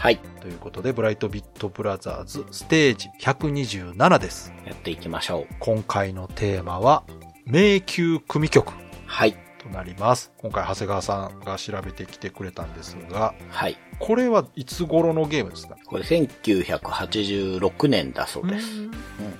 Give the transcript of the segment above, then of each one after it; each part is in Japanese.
はい、ということで、ブライトビットブラザーズステージ127です。やっていきましょう。今回のテーマは、迷宮組曲はい、となります。今回長谷川さんが調べてきてくれたんですが、はい。これはいつ頃のゲームですか？これ1986年だそうです。うん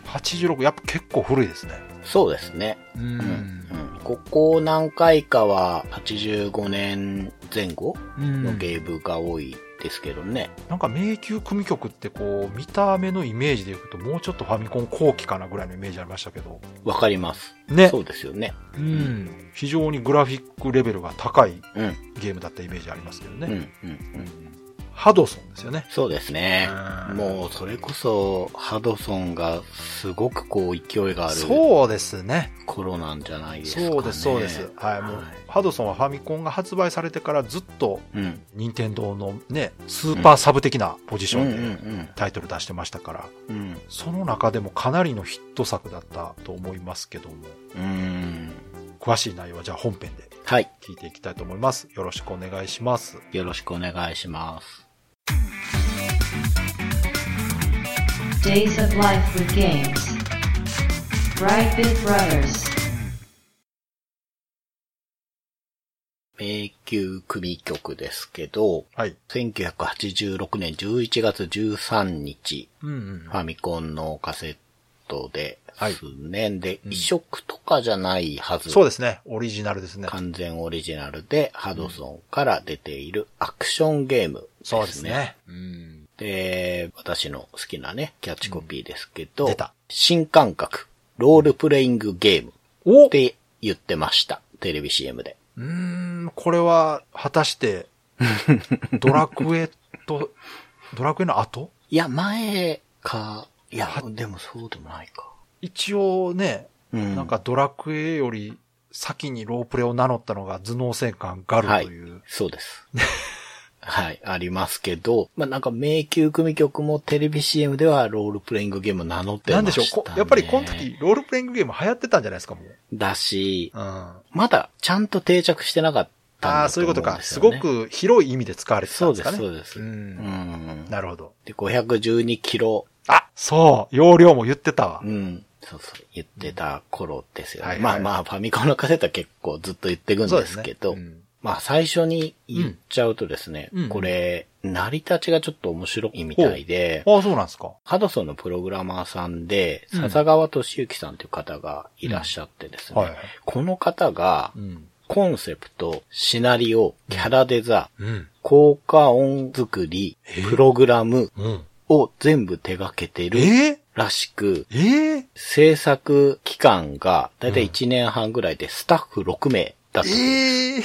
86、やっぱ結構古いですね。そうですね。ううん。うん。ここ何回かは85年前後のゲームが多いですけどね。なんか迷宮組曲ってこう、見た目のイメージでいくともうちょっとファミコン後期かなぐらいのイメージありましたけど。わかります。ね。そうですよね。うん。非常にグラフィックレベルが高いうん。ゲームだったイメージありますけどね。うん。うん。うん。ハドソンですよね。そうですね。うんもう、それこそ、ハドソンがすごくこう勢いがあるそうですね。頃なんじゃないですかね。そうです、そうです。はい、もう、ハドソンはファミコンが発売されてからずっと、うん。任天堂のね、スーパーサブ的なポジションでタイトル出してましたから。その中でもかなりのヒット作だったと思いますけども、うん。詳しい内容はじゃあ本編ではい。聞いていきたいと思います。よろしくお願いします。よろしくお願いします。Days of Life with Games. Brightbit Brothers. 迷宮組曲ですけど、はい。1986年11月13日、うんうんフ。ァミコンのカセットではいすね。で、うん移植とかじゃないはず。そうですね。オリジナルですね。完全オリジナルで、ハドソンから出ているアクションゲームですね。そうですね。うん。で、私の好きなね、キャッチコピーですけど、出た新感覚、ロールプレイングゲームって言ってました。テレビ CM で。ーん、これは、果たして、ドラクエと、ドラクエの後？いや、前か、いやは、でもそうでもないか。一応ね、うん。なんかドラクエより先にロープレを名乗ったのが頭脳戦艦ガルという。そうです。はい、ありますけど、まあ、なんか迷宮組曲もテレビ CM ではロールプレイングゲーム名乗ってなんでました、ね。しょう？こやっぱりこの時、ロールプレイングゲーム流行ってたんじゃないですか、もう。だし、うん。あまだちゃんと定着してなかったんあー、だそういうことか。すごく広い意味で使われてたんですかね。そうですそうですんうん。なるほど。で、512キロ、あ、そう、容量も言ってたわう。ん。そうそう、言ってた頃ですよね。はいはいまあまあ、ファミコンのカセットは結構ずっと言っていくんですけど、うんまあ最初に言っちゃうとですね、うんこれ、成り立ちがちょっと面白いみたいで、ああ、そうなんですか。ハドソンのプログラマーさんで、うん笹川俊之さんという方がいらっしゃってですね、はいはい。この方がう、ん。コンセプト、シナリオ、キャラデザ、うん。効果音作りえ、プログラムうん。を全部手掛けてるえ？らしく、ー、え？ー、制作期間がだいたい1年半ぐらいでスタッフ6名だった。えー、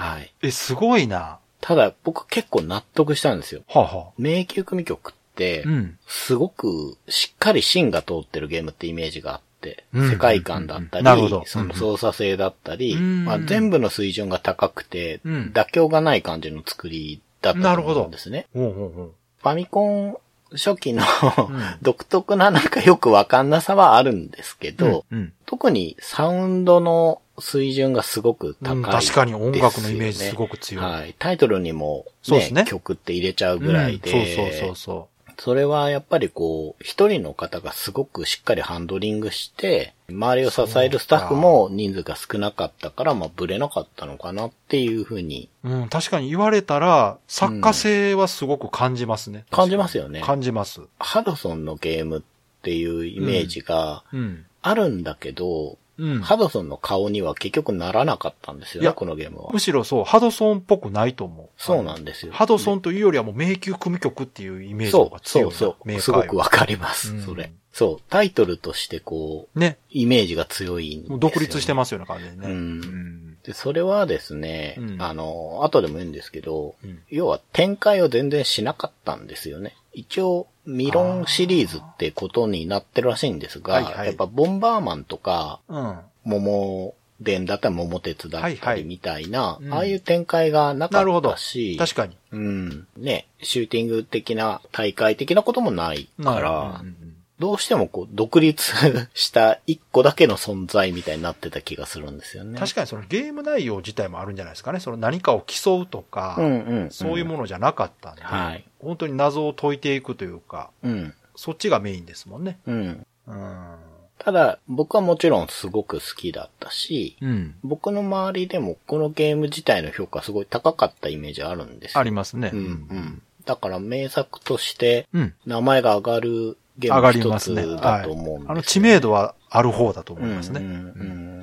はい。え、すごいな。ただ僕結構納得したんですよ。はあ、はあ。迷宮組曲って、うん。すごくしっかり芯が通ってるゲームってイメージがあって、うん世界観だったり、なるほどその操作性だったり、うんまあ、全部の水準が高くて、うん妥協がない感じの作りだったと思うんですね。ほうほうほう。ファミコン初期の、ん 独特ななんかよくわかんなさはあるんですけど、うん。特にサウンドの水準がすごく高い、うん確かに音楽のイメージすごく強い。はい。タイトルにも、ねそうですね曲って入れちゃうぐらいで、うんそうそうそうそそれはやっぱりこう、一人の方がすごくしっかりハンドリングして、周りを支えるスタッフも人数が少なかったから、まあ、ブレなかったのかなっていうふうにう。うん、確かに言われたら、作家性はすごく感じますね。感じますよね。感じます。ハドソンのゲームっていうイメージがうん。あるんだけど、うん。ハドソンの顔には結局ならなかったんですよね、このゲームはむ。しろそう、ハドソンっぽくないと思う。そうなんですよ。ハドソンというよりはもう迷宮組曲っていうイメージそうが、強いな。そうそう。メーカーよすごくわかります、うんそれ。そう。タイトルとしてこう、ね。イメージが強い独立してますような感じでね。うんうんで、それはですね、うんあの、後でも言うんですけど、うん要は展開を全然しなかったんですよね。一応、ミロンシリーズってことになってるらしいんですが、はいはいやっぱボンバーマンとか、うん。桃伝だったり桃鉄だはいはいったりみたいな、うんああいう展開がなかった。し、確かに。うん。ね、シューティング的な大会的なこともないから、どうしてもこう、独立した一個だけの存在みたいになってた気がするんですよね。確かにそのゲーム内容自体もあるんじゃないですかね。その何かを競うとか、うんうん、うん。そういうものじゃなかったんで、はい。本当に謎を解いていくというか、うん。そっちがメインですもんね。うん。うん。ただ、僕はもちろんすごく好きだったし、うん。僕の周りでもこのゲーム自体の評価すごい高かったイメージあるんですよありますね。うんうん。だから名作としてうん。名前が上がるゲ上がーム一つりますね。だと思うんですよ、はい。あの知名度はある方だと思いますね。うんうんう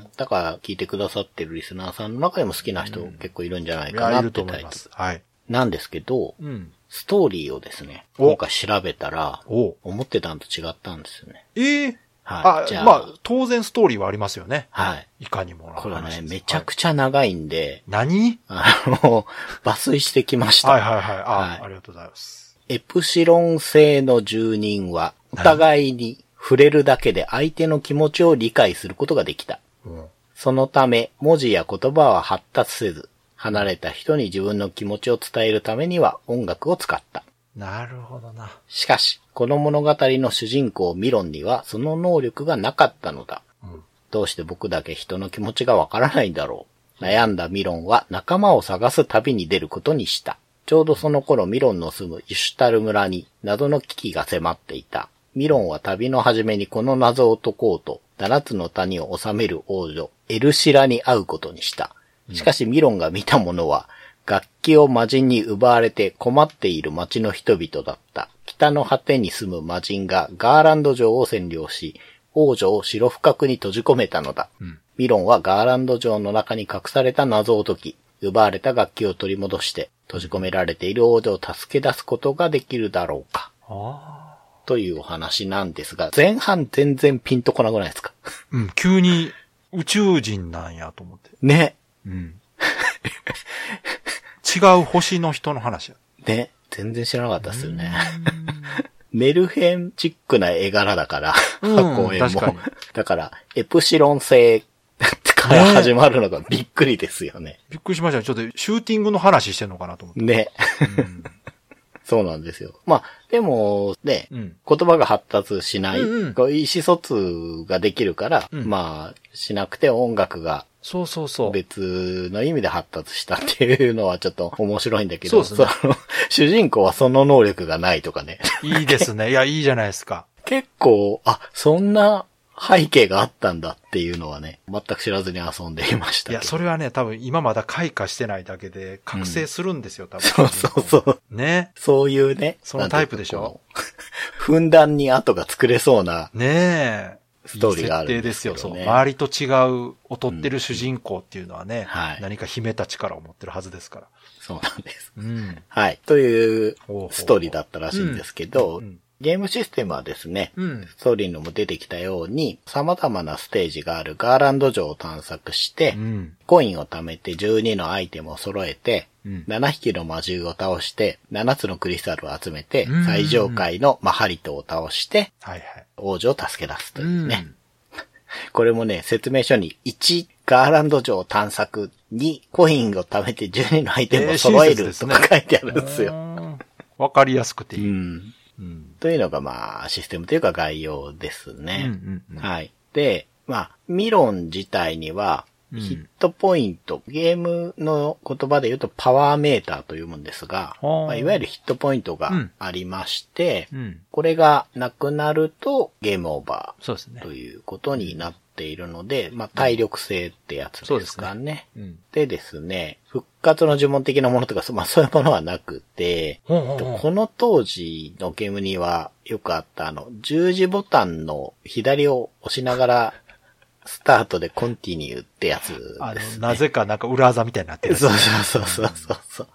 ん。だから聞いてくださってるリスナーさんの中でも好きな人結構いるんじゃないかないってタイプ思います。はい。なんですけど、うん。ストーリーをですね、お今回調べたら、お思ってたのと違ったんですよね。ええはい。じゃあ、まあ、当然ストーリーはありますよね。はい。いかにもなこれね、めちゃくちゃ長いんで、はい何？あの、抜粋してきました。はいはいはい。あ、はいありがとうございます。エプシロン星の住人は、お互いに触れるだけで相手の気持ちを理解することができた。うん。そのため、文字や言葉は発達せず、離れた人に自分の気持ちを伝えるためには音楽を使った。なるほどな。しかし、この物語の主人公ミロンにはその能力がなかったのだ。うん。どうして僕だけ人の気持ちがわからないんだろう。悩んだミロンは仲間を探す旅に出ることにした。ちょうどその頃ミロンの住むユシュタル村に謎の危機が迫っていた。ミロンは旅の初めにこの謎を解こうと、七つの谷を治める王女、エルシラに会うことにした。しかしミロンが見たものは、楽器を魔人に奪われて困っている町の人々だった。北の果てに住む魔人がガーランド城を占領し、王女を白深くに閉じ込めたのだ。うん。ミロンはガーランド城の中に隠された謎を解き、奪われた楽器を取り戻して、閉じ込められている王女を助け出すことができるだろうか。ああ。というお話なんですが、前半全然ピンとこなくないですか？うん、急に宇宙人なんやと思って。ね。うん。違う星の人の話や。ね。全然知らなかったですよね。メルヘンチックな絵柄だから、うん公演も確かに。だから、エプシロン星から始まるのがびっくりですよね。びっくりしました。ちょっとシューティングの話してんのかなと思って。ね。うん。そうなんですよ。まあ、でも、ね、うん。言葉が発達しない、うんうん意思疎通ができるから、うんまあ、しなくて音楽がそうそうそう。別の意味で発達したっていうのはちょっと面白いんだけど、そうですねの主人公はその能力がないとかね。いいですね。いや、いいじゃないですか。結構、あ、そんな背景があったんだっていうのはね、全く知らずに遊んでいました。いや、それはね、多分今まだ開花してないだけで、覚醒するんですよ、多分。そうそうそう。ね。そういうね。そのタイプでしょ？ふんだんに後が作れそうなねえ。ストーリーがあるいい設定んですよ。ね。そう。周りと違う、劣ってる主人公っていうのはね、はい何か秘めた力を持ってるはずですから。そうなんです。うん。はい。というストーリーだったらしいんですけど、うんゲームシステムはですね、うん。ストーリーにも出てきたように、様々なステージがあるガーランド城を探索して、うん。コインを貯めて12のアイテムを揃えて、うん7匹の魔獣を倒して、7つのクリスタルを集めてうん、最上階のマハリトを倒して、はいはい。王女を助け出すというね。うん これもね、説明書に1、ガーランド城探索、2、コインを貯めて12のアイテムを揃えるとか書いてあるんですよ。うんわかりやすくていい。うん。うん。というのがまあ、システムというか概要ですうんね。うんうんはい。で、まあ、ミロン自体には、うんヒットポイント、ゲームの言葉で言うとパワーメーターというもんですが、はあまあ、いわゆるヒットポイントがありまして、うん。これがなくなるとゲームオーバーと。いうことになっているので、まあ、体力性ってやつですかね。うん。でですね、復活の呪文的なものとか、そまあそういうものはなくて、ほうほうほうこの当時のゲームにはよくあったあの、十字ボタンの左を押しながら、スタートでコンティニューってやつあです、ね。の、なぜかなんか裏技みたいになってるそうそうそうそうそう。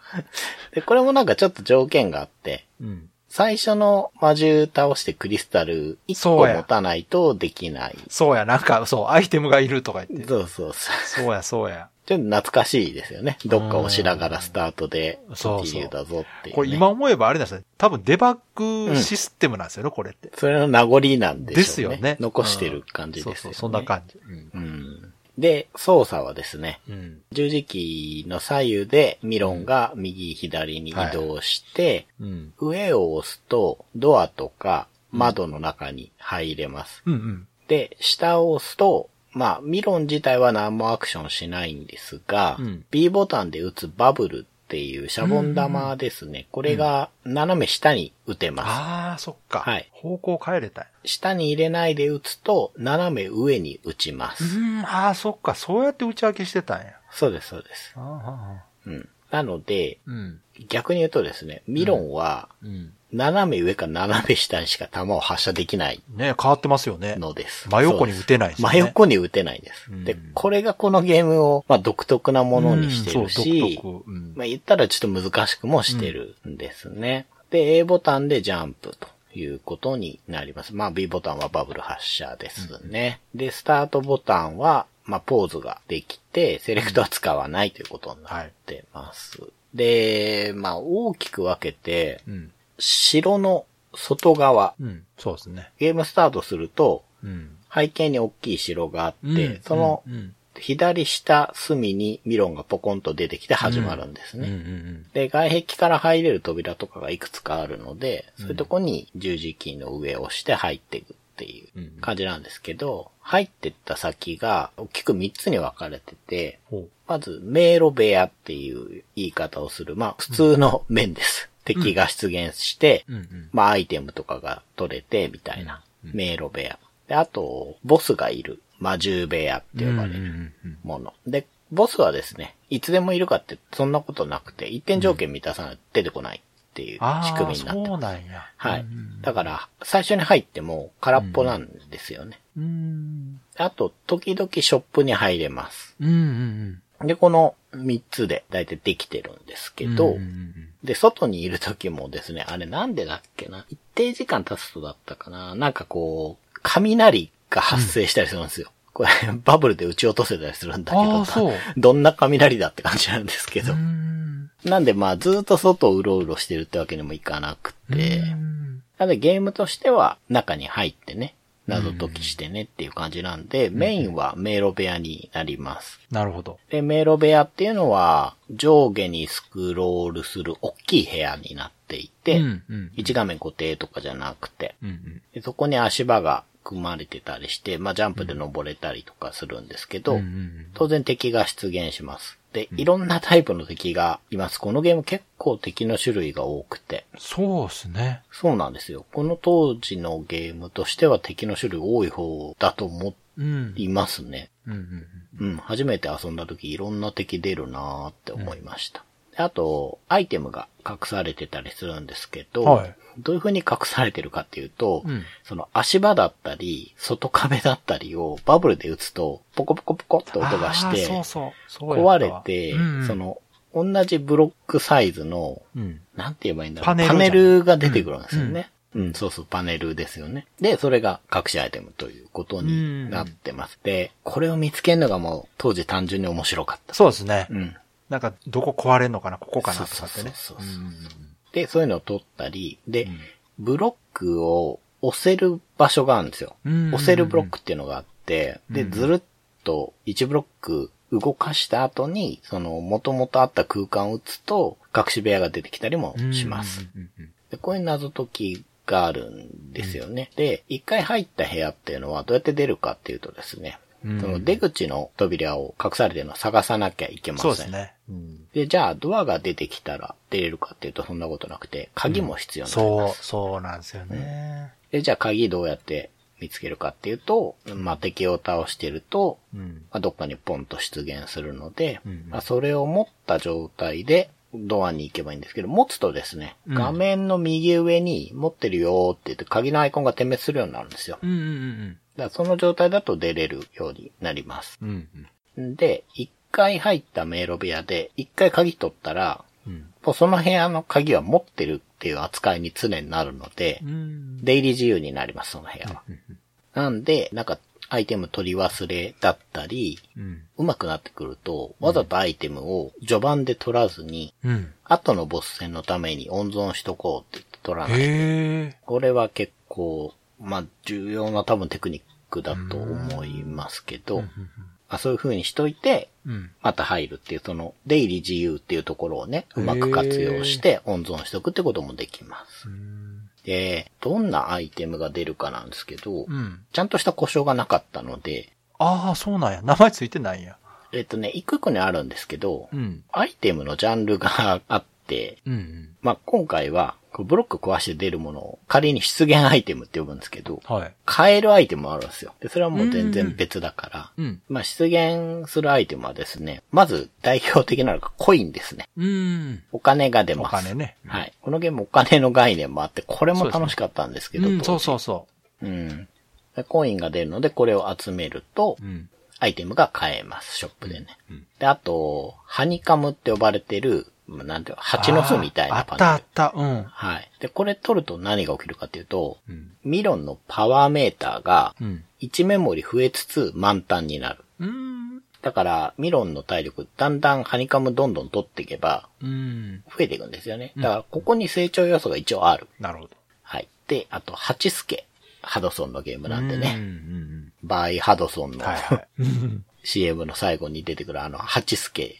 で、これもなんかちょっと条件があって、うん。最初の魔獣倒してクリスタル1個持たないとできない。そうや、なんか、そう、アイテムがいるとか言って。そうそうそう。そうや、そうや。ちょっと懐かしいですよね。どっかをしながらスタートで、そうそうだぞっていう、ね。これ今思えばあれなんですね。多分デバッグシステムなんですよね、これって。それの名残なんでしょうね。ですよね。残してる感じですよね。そうそう、そんな感じ。うん。うん。で、操作はですね、うん。十字キーの左右でミロンが右左に移動して、うん。上を押すとドアとか窓の中に入れます。うんうん。で、下を押すと、まあ、ミロン自体は何もアクションしないんですが、うん B ボタンで打つバブルっていうシャボン玉ですね。これが斜め下に打てます。ああ、そっか。はい方向変えれたい。下に入れないで打つと、斜め上に打ちます。うん、ああ、そっか。そうやって打ち分けしてたんや。そうです、そうです。ああ、うん。なので、うん。逆に言うとですね、ミロンは、うん。斜め上か斜め下にしか弾を発射できないね変わってますよね。のです。真横に打てないですよね。真横に打てないんです。うんで、これがこのゲームを、まあ、独特なものにしてるうんそうし、独特うんまあ、言ったらちょっと難しくもしてるんですね。で、A ボタンでジャンプということになります。まあ、B ボタンはバブル発射ですね。で、スタートボタンは、まあ、ポーズができて、セレクトは使わないということになってます。で、まあ、大きく分けて、うん。城の外側、うん。そうですね。ゲームスタートすると、うん。背景に大きい城があって、うんそのうん。左下隅にミロンがポコンと出てきて始まるんですうん。うん。うね。ん。で、外壁から入れる扉とかがいくつかあるので、そういうとこに十字キーの上を押して入っていくっていう感じなんですけど、入ってった先が大きく3つに分かれてて、ほまず、迷路部屋っていう言い方をする。まあ、普通の面です。敵が出現して、う。うん。うん。まあ、アイテムとかが取れて、みたいな、迷路部屋。で、あと、ボスがいる、魔獣部屋って呼ばれるもの。で、ボスはですね、いつでもいるかって、そんなことなくて、一点条件満たさないと出てこないっていう仕組みになってそうます。なんや。はい。だから、最初に入っても空っぽなんですよね。うん。あと、時々ショップに入れます。うん。うん。うん。で、この3つで大体できてるんですけど、うんうんで、外にいる時もですね、あれなんでだっけな？一定時間経つとだったかな？なんかこう、雷が発生したりするんですよ。これ、バブルで撃ち落とせたりするんだけど、どんな雷だって感じなんですけど。うん。なんでまあ、ずっと外をうろうろしてるってわけにもいかなくて、うん。なのでゲームとしては中に入ってね、謎解きしてねっていう感じなんで、メインは迷路部屋になります。なるほど。で、迷路部屋っていうのは、上下にスクロールする大きい部屋になっていて、うんうん一画面固定とかじゃなくて、うんうん。でそこに足場が組まれてたりして、まあジャンプで登れたりとかするんですけど、うんうん当然敵が出現します。で、いろんなタイプの敵がいます。このゲーム結構敵の種類が多くて。そうですね。そうなんですよ。この当時のゲームとしては敵の種類多い方だと思うん。いますね。うんうんうん、初めて遊んだ時いろんな敵出るなーって思いました。であと、アイテムが隠されてたりするんですけど、はいどういう風に隠されてるかっていうと、うんその足場だったり、外壁だったりをバブルで打つと、ポコポコポコって音がして、そうそう。壊れて、うんうんその、同じブロックサイズの、うん。なんて言えばいいんだろう。パネルパネルが出てくるんですよね。うん、そうそう、パネルですよね。で、それが隠しアイテムということになってます。で、これを見つけるのがもう、当時単純に面白かった。そうですね。うん。なんか、どこ壊れんのかな、ここかなとかってね。そうそうそうで、そういうのを取ったり、で、ブロックを押せる場所があるんですよ。うん押せるブロックっていうのがあって、で、うんずるっと1ブロック動かした後に、その、元々あった空間を打つと、隠し部屋が出てきたりもします。。うんうんでこういう謎解きがあるんですよね。で、一回入った部屋っていうのはどうやって出るかっていうとですね、うんその出口の扉を隠されてるのを探さなきゃいけません。そうですね。うんで、じゃあドアが出てきたら出れるかっていうとそんなことなくて、鍵も必要になりまそう、す。そうなんですよね。で、じゃあ鍵どうやって見つけるかっていうと、まあ、敵を倒してると、うん。まあ、どっかにポンと出現するので、うんまあ、それを持った状態でドアに行けばいいんですけど、持つとですね、うん画面の右上に持ってるよーって言って鍵のアイコンが点滅するようになるんですよ。うんうんだからその状態だと出れるようになります。うん。うんで、一回入った迷路部屋で、一回鍵取ったら、うん。もうその部屋の鍵は持ってるっっていう扱いに常になるので、うん。出入り自由になります、その部屋は。なんで、なんか、アイテム取り忘れだったり、うん。上手くなってくると、わざとアイテムを序盤で取らずに、うん。後のボス戦のために温存しとこうって言って取らない。これは結構、まあ、重要な多分テクニックだと思いますけど、まあ、そういう風にしといて、うん。また入るっていう、その、出入り自由っていうところをね、うまく活用して温存しとくってこともできます。で、どんなアイテムが出るかなんですけど、うん。ちゃんとした故障がなかったので、ああ、そうなんや。名前ついてないんや。えっとね、一個一個にあるんですけど、うん。アイテムのジャンルがあって、うん。まあ、今回は、ブロック壊して出るものを仮に出現アイテムって呼ぶんですけど、はい。買えるアイテムもあるんですよ。で、それはもう全然別だから、うん。まあ、出現するアイテムはですね、まず代表的なのがコインですね。うん。お金が出おます。金ね。はい。このゲームお金の概念もあって、これも楽しかったんですけど、うん、そうそうそうん。でコインが出るので、これを集めるとう。、うん。アイテムが買えます、ショップでね。うんで、あと、ハニカムって呼ばれてる、まあなんていうの、蜂の巣みたいなパネル。あったあった。うん。はい。で、これ取ると何が起きるかっていうと、うん。ミロンのパワーメーターがうん。1メモリ増えつつ満タンになる。うん。だから、ミロンの体力、だんだんハニカムどんどん取っていけば、うん。増えていくんですよね。だから、ここに成長要素が一応ある。なるほど。はい。で、あと、ハチスケ。ハドソンのゲームなんでね。んバイハドソンの、はいはい。うん。CM の最後に出てくるあの、ハチスケ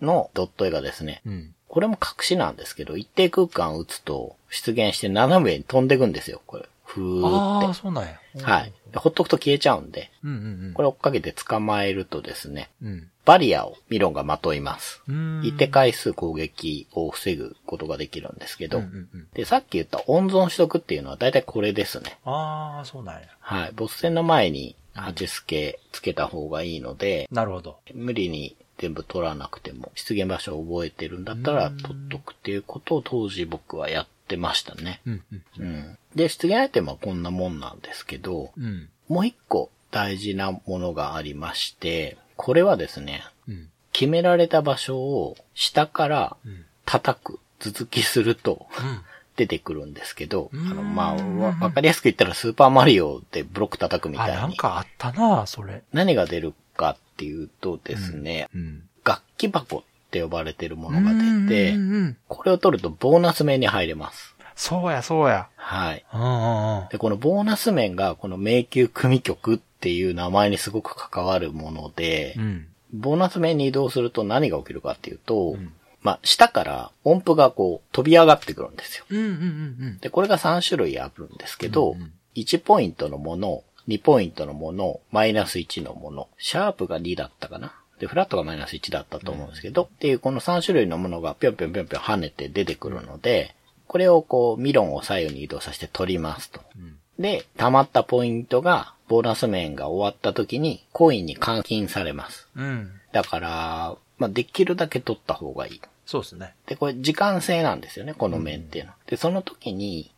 のドット絵がですね、うん。これも隠しなんですけど、一定空間を打つと出現して斜めに飛んでいくんですよ、これ。ふーああ、っそうなんや。て。はい。でほっとくと消えちゃうんで、うんうんこれ追っかけて捕まえるとですね、うん。バリアをミロンがまといます。うん。一定回数攻撃を防ぐことができるんですけど、うんうんうん。で、さっき言った温存しとくっていうのは大体これですね。ああ、そうなんや。はい。ボス戦の前に8スケつけた方がいいので、なるほど。無理に全部取らなくても、出現場所を覚えてるんだったら取っとくっていうことを当時僕はやってましたね。うんうん。うん。で、出現アイテムはこんなもんなんですけど、うん。もう一個大事なものがありまして、これはですね、うん。決められた場所を下からうん。叩く、続きするとうん。出てくるんですけど、あんの、まあ、わわかりやすく言ったらスーパーマリオでブロック叩くみあ、たいに、なんかあったな、それ。何が出るかっていうとですね、うん。楽器箱って呼ばれてるものが出てう、んうんうん。これを取るとボーナス面に入れます。そうや、そうや。はい。うんうんうん。で、このボーナス面がこの迷宮組曲っていう名前にすごく関わるもので、うん。ボーナス面に移動すると何が起きるかっていうと、んまあ、下から音符がこう飛び上がってくるんですよ。うんうんうんで、これが3種類あるんですけど、うんうん1ポイントのもの、2ポイントのもの、マイナス1のもの、シャープが2だったかな。で、フラットがマイナス1だったと思うんですけど、っていうこの3種類のものがぴょんぴょんぴょんぴょん跳ねて出てくるので、これをこう、ミロンを左右に移動させて取りますと。んで、溜まったポイントが、ボーナス面が終わった時に、コインに換金されます。うん。うん。だから、まあ、できるだけ取った方がいい。そうですね。で、これ時間制なんですよね、この面っていうのは。で、その時に、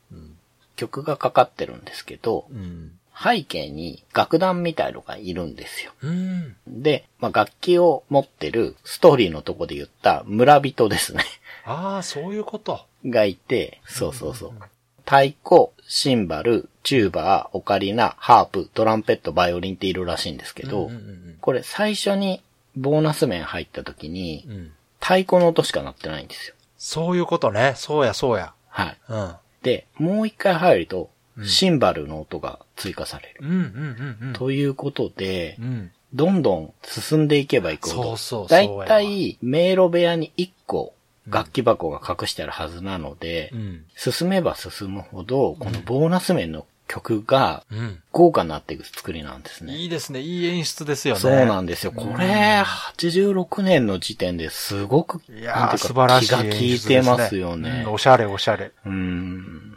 曲がかかってるんですけど、うん。背景に楽団みたいのがいるんですよ。うん。で、まあ、楽器を持ってるストーリーのとこで言った村人ですね。ああ、そういうこと。がいて、そうそうそう。太鼓、シンバル、チューバー、オカリナ、ハープ、トランペット、バイオリンっているらしいんですけど、うんうんこれ最初にボーナス面入った時にうん。うん。太鼓の音しか鳴ってないんですよ。そういうことね。そうや、そうや。はい。うん。で、もう一回入ると、シンバルの音が追加される。うんうんうんうん。ということで、うん。どんどん進んでいけばいくほど、そうそうだいそうやわたい迷路部屋に1個楽器箱が隠してあるはずなので、うん。進めば進むほど、このボーナス面の曲がうん。豪華になっていく作りなんですね。いいですね。いい演出ですよね。そうなんですよ。これ、86年の時点ですごく、いや素晴らしい気が利いてますよねうん。おしゃれおしゃれ。うん。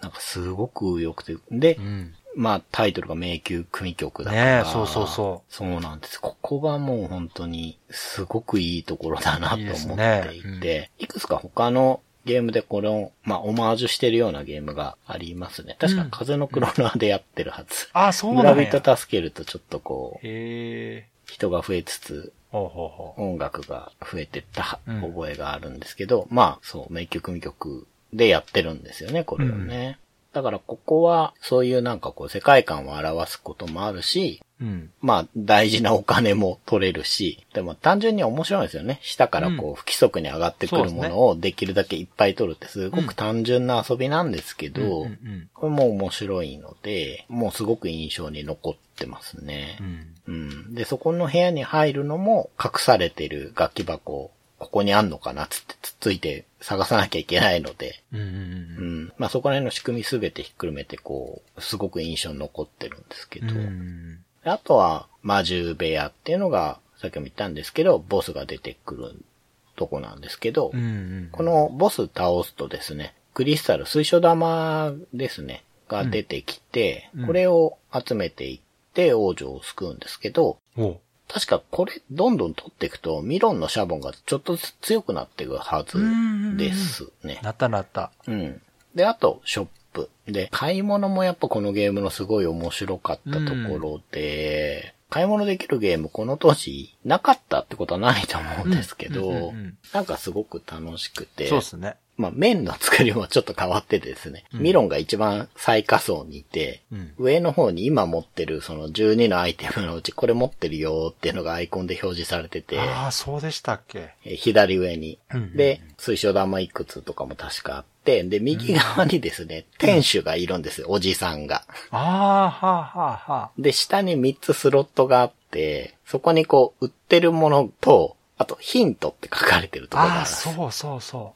なんかすごく良くて。で、うん。まあタイトルが迷宮組曲だから。ねえそうそうそうそうなんです。ここがもう本当にすごくいいところだなと思っねていて、いくつか他のゲームでこれを、まあオマージュしてるようなゲームがありますね。確かうん風のクロナーでやってるはず。あ、そうな村んや。人助けるとちょっとこう。人が増えつつ、音楽が増えてったうん覚えがあるんですけど、まあ、そう、名曲名曲でやってるんですよね、これをね。だからここは、そういうなんかこう世界観を表すこともあるし、うん。まあ大事なお金も取れるし、でも単純に面白いんですよね。下からこう不規則に上がってくるものをできるだけいっぱい取るってすごく単純な遊びなんですけど、これも面白いので、もうすごく印象に残ってますねう。ん。うん。で、そこの部屋に入るのも隠されてる楽器箱、ここにあんのかなっつってつっついて探さなきゃいけないので、うんうん。まあそこら辺の仕組みすべてひっくるめてこう、すごく印象に残ってるんですけど、うん。あとは魔獣部屋っていうのが、さっきも言ったんですけど、ボスが出てくるとこなんですけど、うんうん。このボス倒すとですね、クリスタル、水晶玉ですね、が出てきて、うんこれを集めていって王女を救うんですけど、確かこれどんどん取っていくと、ミロンのシャボンがちょっとずつ強くなっていくはずですね。なったなった。うん。で、あと、ショップ。で、買い物もやっぱこのゲームのすごい面白かったところで、買い物できるゲームこの当時なかったってことはないと思うんですけど、なんかすごく楽しくて、そうですね。まあ面の作りもちょっと変わっててですね、うんミロンが一番最下層にいて、うん上の方に今持ってるその12のアイテムのうちこれ持ってるよっていうのがアイコンで表示されてて、ああ、そうでしたっけ？えー左上に。うんうんうんで、水晶玉いくつとかも確かあって、で、右側にですね、店主がいるんですよ、おじさんが。ああ、はあ、はあ、はあ。で、下に3つスロットがあって、そこにこう、売ってるものと、あと、ヒントって書かれてるところがあああ、るんです。そうそうそそう。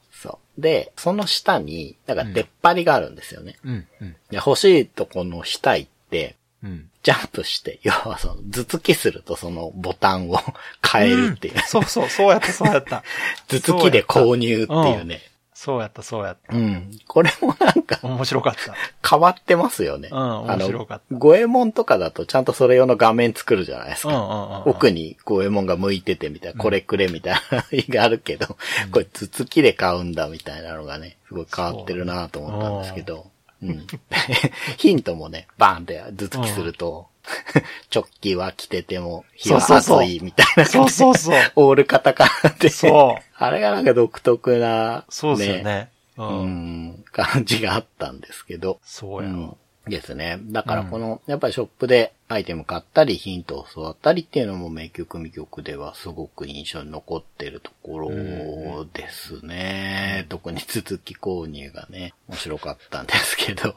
で、その下に、なんか出っ張りがあるんですよね。う。うん、うん、で欲しいとこの下行って、うん。ジャンプして、要はその、頭突きするとそのボタンを変えるっていう。そうそう、そうやった、そうやった。頭突きで購入っていうね。そうやった、そうやった。うん。これもなんか面白かった。変わってますよね。うん面白かったあの、五右衛門とかだとちゃんとそれ用の画面作るじゃないですか。うんうんうんうん奥に五右衛門が向いててみたいな、これくれみたいながあるけど、これ頭突きで買うんだみたいなのがね、すごい変わってるなと思ったんですけど。うん。ヒントもね、バーンって頭突きすると、直帰は着てても、日はそうそうそう暑いみたいなそうそうそう。オールカタカナで。そう。あれがなんか独特な、そうですよね。う。うんん、感じがあったんですけど。そうや。うんですね。だからこの、やっぱりショップでアイテム買ったり、ヒントを教わったりっていうのも名曲未曲ではすごく印象に残ってるところですね。特に続き購入がね、面白かったんですけど。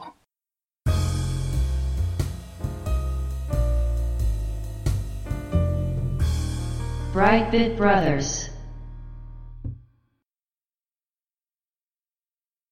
Brightbit Brothers.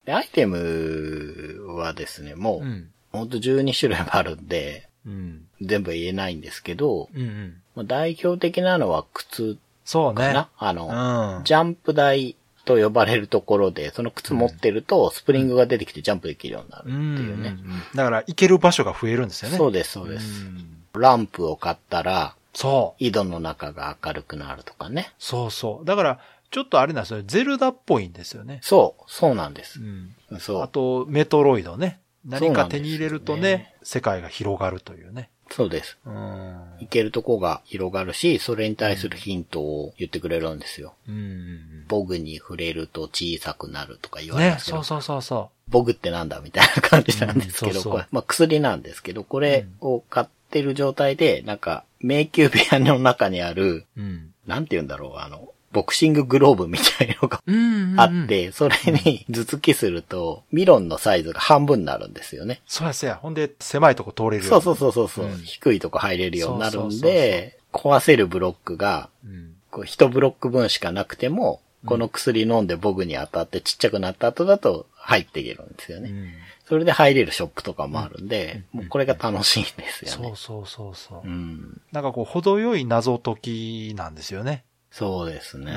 でアイテムはですね、もう、うん。ほんと12種類もあるんで、うん。全部言えないんですけど、うんうん。まあ代表的なのは靴そうね。あの、うん。ジャンプ台と呼ばれるところで、その靴持ってると、スプリングが出てきてジャンプできるようになるっていうね。だから、行ける場所が増えるんですよね。そうです、そうです。んランプを買ったら、そう。井戸の中が明るくなるとかね。そうそう。だから、ちょっとあれなんですよ。ゼルダっぽいんですよね。そう、そうなんですう。ん。そう。あと、メトロイドね。何か手に入れるとね、世界が広がるというね。そうです。うん。行けるとこが広がるし、それに対するヒントを言ってくれるんですよ。うん。ボグに触れると小さくなるとか言われね、ますけど、そうそうそうそボグってなんだみたいな感じなんですけど、うんそうそうこれ、まあ薬なんですけど、これを買ってる状態で、なんか、迷宮部屋の中にある、う。うん。なんて言うんだろう、あの、ボクシンググローブみたいのがうんあっ。て、それに頭突きすると、ミロンのサイズが半分になるんですよね。そうやそうや。ほんで、狭いとこ通れるよ。そうそうそうそうそう、うん低いとこ入れるようになるんそうそうそうで、壊せるブロックが、うん。こう一ブロック分しかなくても、この薬飲んでボグに当たってちっちゃくなった後だと入っていけるんですよね。うん。それで入れるショップとかもあるんで、うんもうこれが楽しいんですよねそう。そうそうそうう。ん。なんかこう、程よい謎解きなんですよね。そうですね。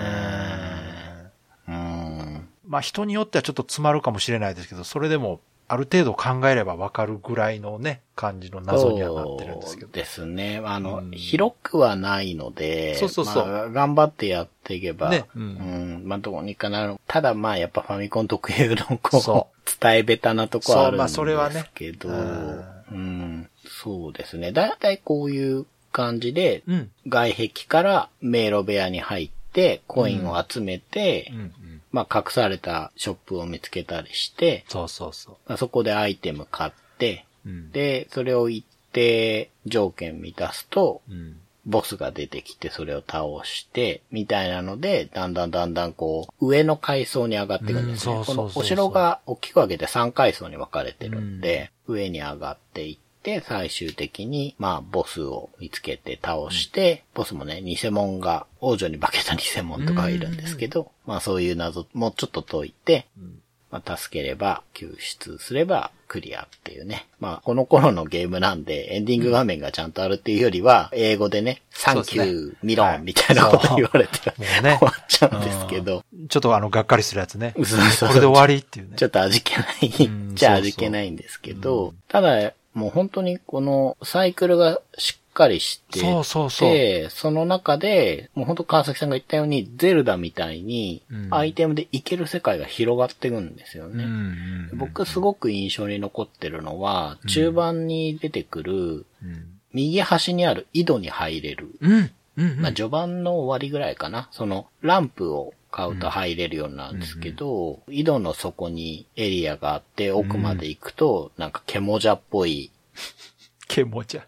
うん。まあ人によってはちょっと詰まるかもしれないですけど、それでもある程度考えればわかるぐらいのね、感じの謎にはなってるんですけど。そうですね。あの、うん広くはないので、そうそうそうまあ頑張ってやっていけば、ねううんん、まあどうにかなる。ただまあやっぱファミコン特有のこう、そ伝えべたなとこはあるんですそうまあそれはねけど、うんうん、そうですね。だいたいこういう感じで、うん。外壁から迷路部屋に入って、コインを集めて、うん。うん。まあ隠されたショップを見つけたりして、そうそうそまあそこでアイテム買って、う。うん。で、それを一定条件満たすと、うん。ボスが出てきてそれを倒して、みたいなので、だんだんだんだんこう、上の階層に上がっていくんですね。うんそうそうそうそうこのお城が大きく分けて3階層に分かれてるんで、上に上がっていって、最終的に、まあ、ボスを見つけて倒して、ボスもね、偽物が、王女に化けた偽物とかがいるんですけど、まあそういう謎もちょっと解いて、うん。まあ、助ければ、救出すれば、クリアっていうね。まあ、この頃のゲームなんで、エンディング画面がちゃんとあるっていうよりは、英語でね、サンキュー、ミロンみたいなこと言われて、ね。終わっちゃうんですけど、ちょっとあの、がっかりするやつね。そうそうそう。これで終わりっていうね。ち。ょっと味気ない。ん、じゃ味気ないんですけど、ただ、もう本当にこのサイクルがしっかりしてそうそうそう。で、その中で、もう本当川崎さんが言ったように、ゼルダみたいにうん、アイテムでいける世界が広がっていくんですよね。うんうんうん僕すごく印象に残ってるのは、中盤に出てくる、うん。右端にある井戸に入れる。うん。うん。まあ、序盤の終わりぐらいかな。その、ランプを買うと入れるようになるんですけど、井戸の底にエリアがあって、奥まで行くと、なんか獣じゃっぽい、ケモちゃ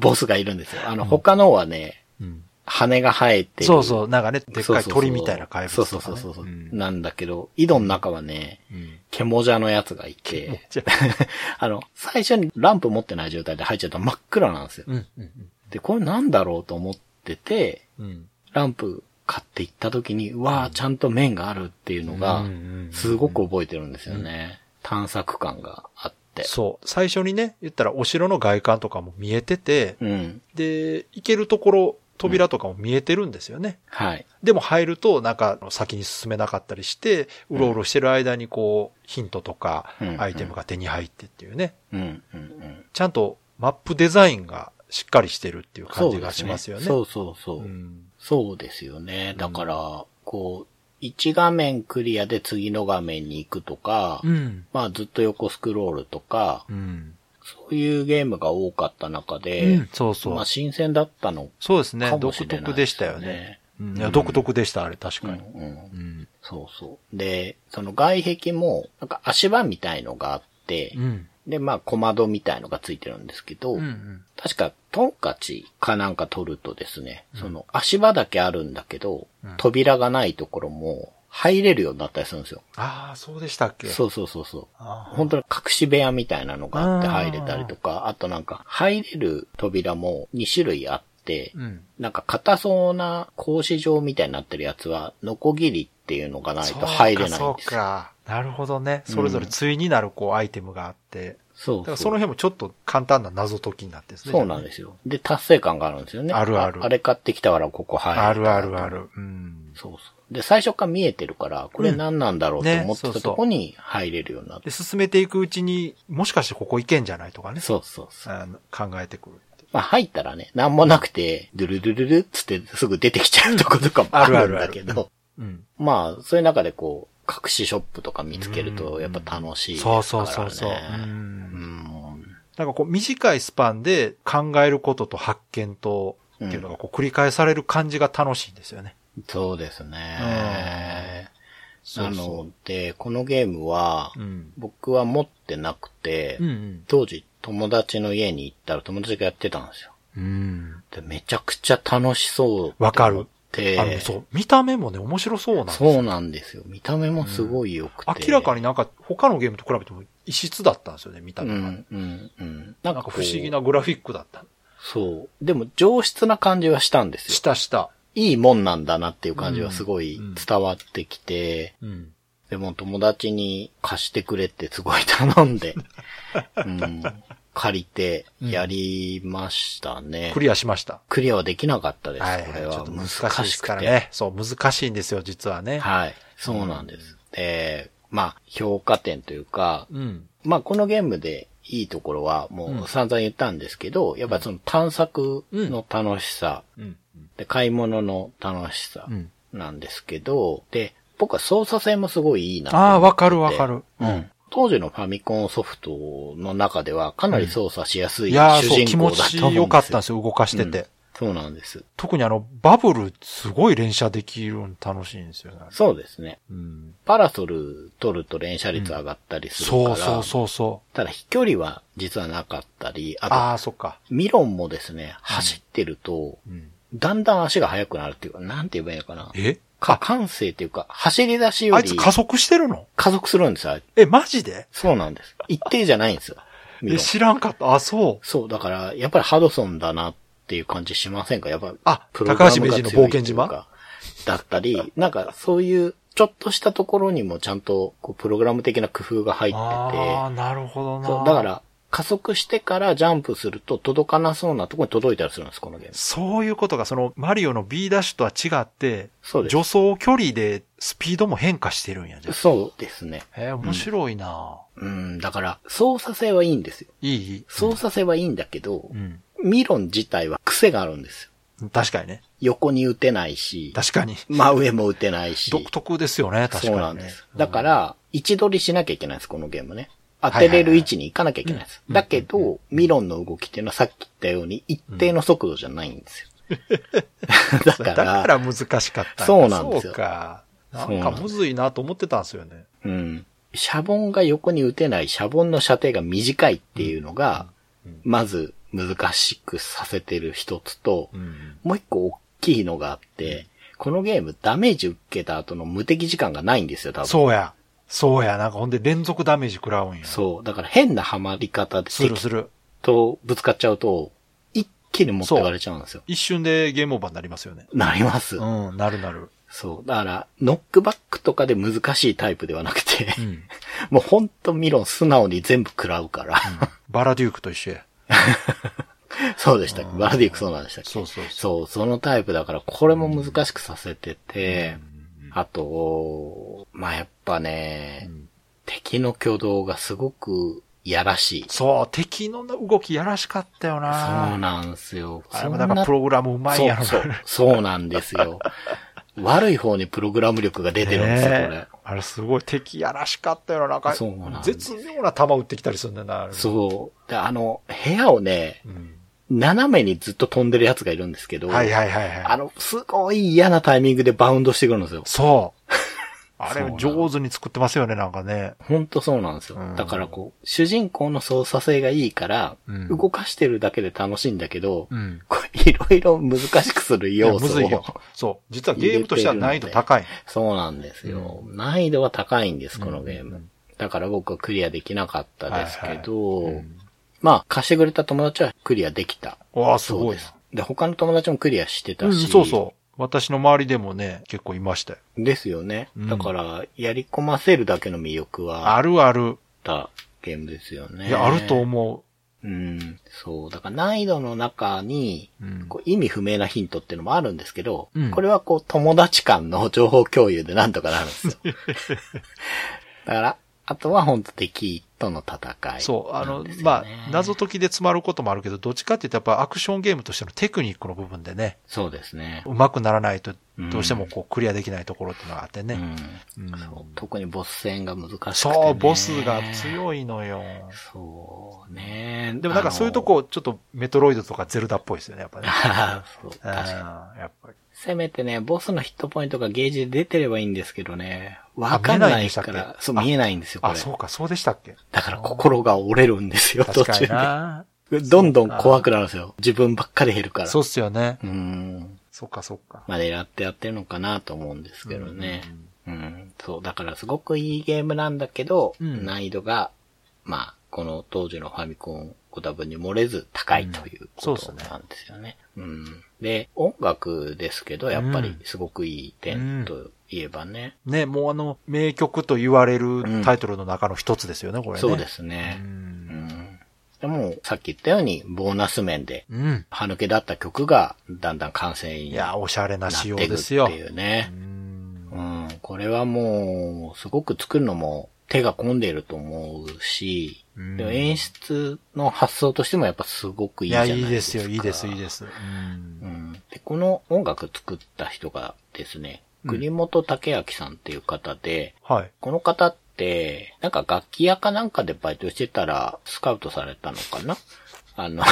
ボスがいるんですよ。あの、他のはね。羽が生えてる。そうそう、なんかね、でっかい鳥みたいな怪物。そうそうそうそう。んなんだけど、井戸の中はね、うん。獣じゃのやつがいて、あの、最初にランプ持ってない状態で入っちゃうと真っ暗なんですよ。で、これなんだろうと思ってて、うん。ランプ買っていった時に、うわーちゃんと面があるっていうのがうんうんうん、すごく覚えてるんですよね。探索感があって。そう。最初にね、言ったらお城の外観とかも見えてて、うん。で、行けるところ、扉とかも見えてるんですよね。はい。でも入ると、なんか先に進めなかったりして、うろうろしてる間にこう、ヒントとかうん、アイテムが手に入ってっていうね。うん、うん、うん。ちゃんとマップデザインがしっかりしてるっていう感じがしますよね。そうそうそう。うんそうですよね。だから、こう、1画面クリアで次の画面に行くとか、うん。まあずっと横スクロールとか、うん。そういうゲームが多かった中うでん、そうそう。まあ新鮮だったのそうですね。独特でしたよね。うんいや、独特でした、あれ、確かに。うんうんうん。そうそう。で、その外壁も、なんか足場みたいのがあって、うん。で、まあ小窓みたいのがついてるんですけど、うんうん。確かトンカチかなんか取るとですね、その足場だけあるんだけど、うん扉がないところも入れるようになったりするんですよ。ああ、そうでしたっけ？そうそうそうそう。本当に隠し部屋みたいなのがあって入れたりとか、あとなんか入れる扉も2種類あって、うん。なんか硬そうな格子状みたいになってるやつは、ノコギリっていうのがないと入れないんですよ。そうか。なるほどね。それぞれ対になるこうアイテムがあって。そうだからその辺もちょっと簡単な謎解きになってですね。そうなんですよ。で、達成感があるんですよね。あるあるあれ買ってきたからここ入る。あるあるあ。る。うん。そうそう。で、最初から見えてるから、これ何なんだろうと思ってたとこに入れるようになって。で、進めていくうちに、もしかしてここ行けんじゃないとかね。そうそうそう。あの考えてくる。まあ入ったらね、なんもなくて、ドゥルルルルっつってすぐ出てきちゃうとことかもあるんだけあるあるあど、うん。まあ、そういう中でこう、隠しショップとか見つけると、やっぱ楽しいですからね。そうそうそうそう。う。うんん。なんかこう短いスパンで考えることと発見と、っていうのがこう繰り返される感じが楽しいんですよね。そうですね。そうそなので、このゲームはう。、うん。僕は持ってなくて、うんうん。当時友達の家に行ったら友達がやってたんですよ。うん。でめちゃくちゃ楽しそう。わかる。で、あの、そう、見た目もね、面白そうなんですそうなんですよ。見た目もすごい良くて。明らかになんか他のゲームと比べても異質だったんですよね、見たう目が。ん、うん、うん。なんか不思議なグラフィックだった。そう。でも上質な感じはしたんですよ。下下。いいもんなんだなっていう感じはすごい伝わってきて、うん。でも友達に貸してくれってすごい頼んで、うん、借りてやりましたね。クリアしました。クリアはできなかったです。はい。これはちょっと難難しいですしくて。からね。そう、難しいんですよ、実はね。はい。そうなんです。で、まあ、評価点というか、うん。まあ、このゲームでいいところはもう散々言ったんですけど、やっぱその探索の楽しさ、うん。で、買い物の楽しさうん。なんですけど、で、僕は操作性もすごいいいな。ああ、わかるわかる。うん。当時のファミコンソフトの中ではかなり操作しやすい主人気持公だと思うんですよ。ち良かったんですよ、動かしてて。そうなんです。特にあの、バブル、すごい連射できるの楽しいんですよね。そうですね。うん。パラソル取ると連射率上がったりするから、そうそうそうそう。ただ飛距離は実はなかったり、あと、ああ、そっか。ミロンもですね、走ってると、うん。だんだん足が速くなるっていうか、なんて言えばいいのかな。え？か、感性っていうか、走り出しよりあいつ加速してるの？加速するんですよ。え、マジで？そうなんです。一定じゃないんですよ。え、ン知らんかった。あ、そう。そう、だから、やっぱりハドソンだなっていう感じしませんか？やっぱ、あプログラム高橋名人の冒険島？だったり、なんかそういう、ちょっとしたところにもちゃんと、こう、プログラム的な工夫が入ってて、ああ、なるほどな。そう、だか、ら、加速してからジャンプすると届かなそうなところに届いたりするんです、このゲーム。そういうことが、その、マリオの B ダッシュとは違って、そうです。助走距離でスピードも変化してるんや、じゃあ。そうですね。えー面白いな、うん、だから、操作性はいいんですよ。いい操作性はいいんだけど、うん。ミロン自体は癖があるんですよ。確かにね。横に打てないし、確かに。真上も打てないし。独特ですよね、確かに、ね。そうなんです。だから、位置取りしなきゃいけないんです、このゲームね。当てれる位置に行かなきゃいけないんです。だけど、ミロンの動きっていうのはさっき言ったように一定の速度じゃないんですよ。だかだら、から難しかったそうなんですよそうか。なんかむずいなと思ってたんですよね。うん。シャボンが横に打てない、シャボンの射程が短いっていうのが、まず難しくさせてる一つと、うん。もう一個大きいのがあって、このゲームダメージ受けた後の無敵時間がないんですよ、多分。そうや。そうや。なんかほんで連続ダメージ食らうんや。そう。だから変なハマり方です敵るする。とぶつかっちゃうと、一気に持ってかれちゃうんですよ。一瞬でゲームオーバーになりますよね。なります。うん、なるなる。そう。だから、ノックバックとかで難しいタイプではなくて、うん。もうほんとミロン素直に全部食らうから。バラデュークと一緒や。そうでしたっけ？バラディックそうなんでしたっけ？そうそうそそう、そのタイプだから、これも難しくさせてて、あと、まあ、やっぱね、ん敵の挙動がすごくいやらしい。そう、敵の動きやらしかったよな。そうなんですよ。あれもなんかプログラムうまいやろな。そうそう、そうなんですよ。悪い方にプログラム力が出てるんですよ、これね。あれすごい敵やらしかったよな。なんかそうなん絶妙な弾撃ってきたりするんだよな。そう。で、あの、部屋をね、うん。斜めにずっと飛んでるやつがいるんですけど、はいはいはいはい。あの、すごい嫌なタイミングでバウンドしてくるんですよ。そう。あれ上手に作ってますよね、なんかね。ほんとそうなんですよ。うんだからこう、主人公の操作性がいいから、うん動かしてるだけで楽しいんだけど、うん。こういろいろ難しくする要素むずいよを。。そう。実はゲームとしては難易度高い。そうなんですよ。難易度は高いんです、このゲーム。だから僕はクリアできなかったですけど、はいはいうんまあ、貸してくれた友達はクリアできた。わあ、すごいです。で、他の友達もクリアしてたな。し、うん、そうそう。私の周りでもね、結構いましたよ。ですよね。うんだから、やり込ませるだけの魅力はああるある。ったゲームですよね。いや、あると思うん。そう。だから難易度の中に、う。うん。こう意味不明なヒントっていうのもあるんですけど、うんこれはこう友達間の情報共有でなんとかなるんですよ。だから、あとは本当敵との戦い、そう、あの、まあ、謎解きで詰まることもあるけど、どっちかって言ったらやっぱアクションゲームとしてのテクニックの部分でね、そうですね。上手くならないと、うんどうしてもこうクリアできないところっていうのがあってね。うんうんそう特にボス戦が難しくて、ね。そう、ボスが強いのよ。そうね。でもなんかそういうとこ、ちょっとメトロイドとかゼルダっぽいですよね、やっぱね。そううん確かに。やっぱり。せめてね、ボスのヒットポイントがゲージで出てればいいんですけどね。わあかんないから、そう見えないんですよ、こあ、れ。そうか、そうでしたっけ？だから心が折れるんですよ、途中で。な。どんどん怖くなるんですよ。自分ばっかり減るから。そうっすよね。う。ん。そっか、そっか。まあ狙ってやってるのかなと思うんですけどね。うん。そう、だからすごくいいゲームなんだけど、うん難易度が、まあ、この当時のファミコンご多分に漏れず高いといううんことなんですよね。うん。で、音楽ですけど、やっぱりすごくいい点といえばね。ね、もうあの、名曲と言われるタイトルの中の一つですよね、これね。そうですう。ね。うんん。でも、さっき言ったように、ボーナス面で、うん。歯抜けだった曲が、だんだん完成にいや、おしゃれななっ仕様ていくってですよ。いうねう。んうん。これはもう、すごく作るのも手が込んでいると思うし、うんでも演出の発想としてもやっぱすごくいいや、いじゃないいいでか。ですすよ、いいです、いいす。です。う。うんん。で、この音楽作った人がですね、うん栗本武明さんっていう方で、はい。この方って、なんか楽器屋かなんかでバイトしてたら、スカウトされたのかな？あの、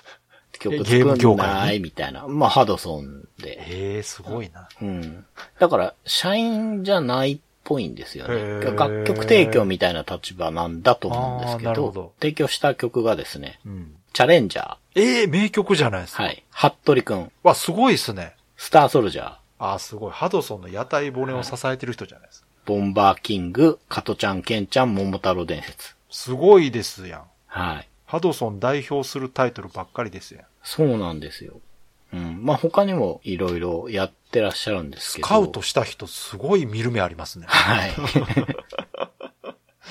曲作んないみたいな。まあ、ハドソンで。へえ、すごいな。うん。だから、社員じゃないっぽいんですよね。楽曲提供みたいな立場なんだと思うんですけど、ど提供した曲がですね、うん。チャレンジャー。ええ、名曲じゃないですか？はい。服部くん。わ、すごいっすね。スターソルジャー。あ、すごい。ハドソンの屋台骨を支えてる人じゃないですか。ボンバーキング、カトちゃん、ケンちゃん、桃太郎伝説。すごいですやん。はい。ハドソン代表するタイトルばっかりですやん。そうなんですよ。うん。まあ、他にもいろいろやってらっしゃるんですスけど。カウトした人すごい見る目ありますね。はい。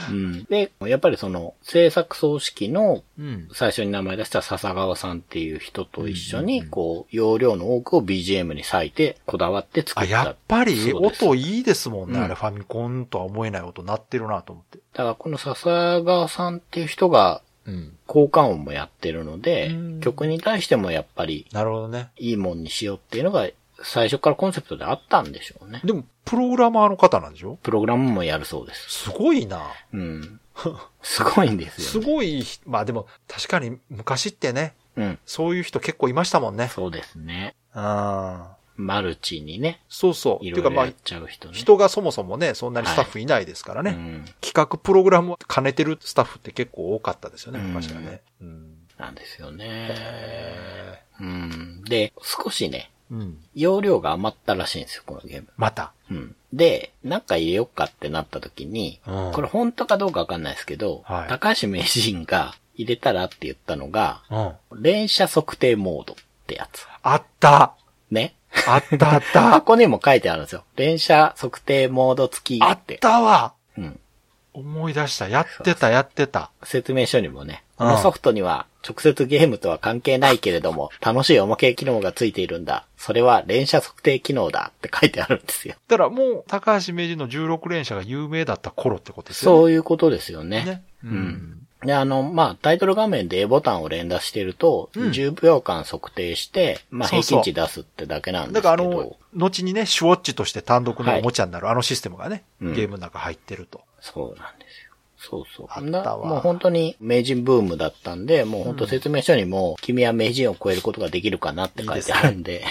うん。で、やっぱりその制作総指揮のうん。最初に名前出した笹川さんっていう人と一緒に、こう、容量の多くを BGM に割いて、こだわって作あ、った。やっぱり音いいですもんね。うんあれファミコンとは思えない音鳴ってるなと思って。だからこの笹川さんっていう人がうん。効果音もやってるのでうん、曲に対してもやっぱりなるほどね。いいもんにしようっていうのが最初からコンセプトであったんでしょうね。でも、プログラマーの方なんでしょ？プログラムもやるそうです。すごいな。うん。すごいんですすよ、ね。ごい、まあでも、確かに昔ってね、うん。そういう人結構いましたもんね。そうですね。うん。マルチにね、そうそう。いろいろやっ、ちゃう人ね。人がそもそもね、そんなにスタッフいないですからね。うん。企画プログラムを兼ねてるスタッフって結構多かったですよね、うん昔はね。うん。なんですよね。えうん。で、少しね、ーうん。容量が余ったらしいんですよ、このゲーム。また。うん。で、なんか入れようかってなった時に、うんこれ本当かどうかわかんないですけど、はい高橋名人が入れたらって言ったのが、うん。連射測定モードってやつ。あったね。あったあった箱にも書いてあるんですよ。連射測定モード付きあっ。たわうん。思い出した。やってた、やってた。説明書にもね、うんこのソフトには直接ゲームとは関係ないけれども、楽しいおまけ機能がついているんだ。それは連射測定機能だって書いてあるんですよ。だからもう、高橋名人の16連射が有名だった頃ってことですよね。そういうことですよね。ね。うん。で、あの、まあ、タイトル画面で A ボタンを連打してると、うん10秒間測定して、まあ、そうそう平均値出すってだけなんでだすけど。からあの、後にね、シュウォッチとして単独のおもちゃになるあのシステムがね、うんゲームの中入ってると。そうなんですよ。そうそう。あったわなもう本当に名人ブームだったんで、もう本当説明書にも、君は名人を超えることができるかなって書いてあるんで、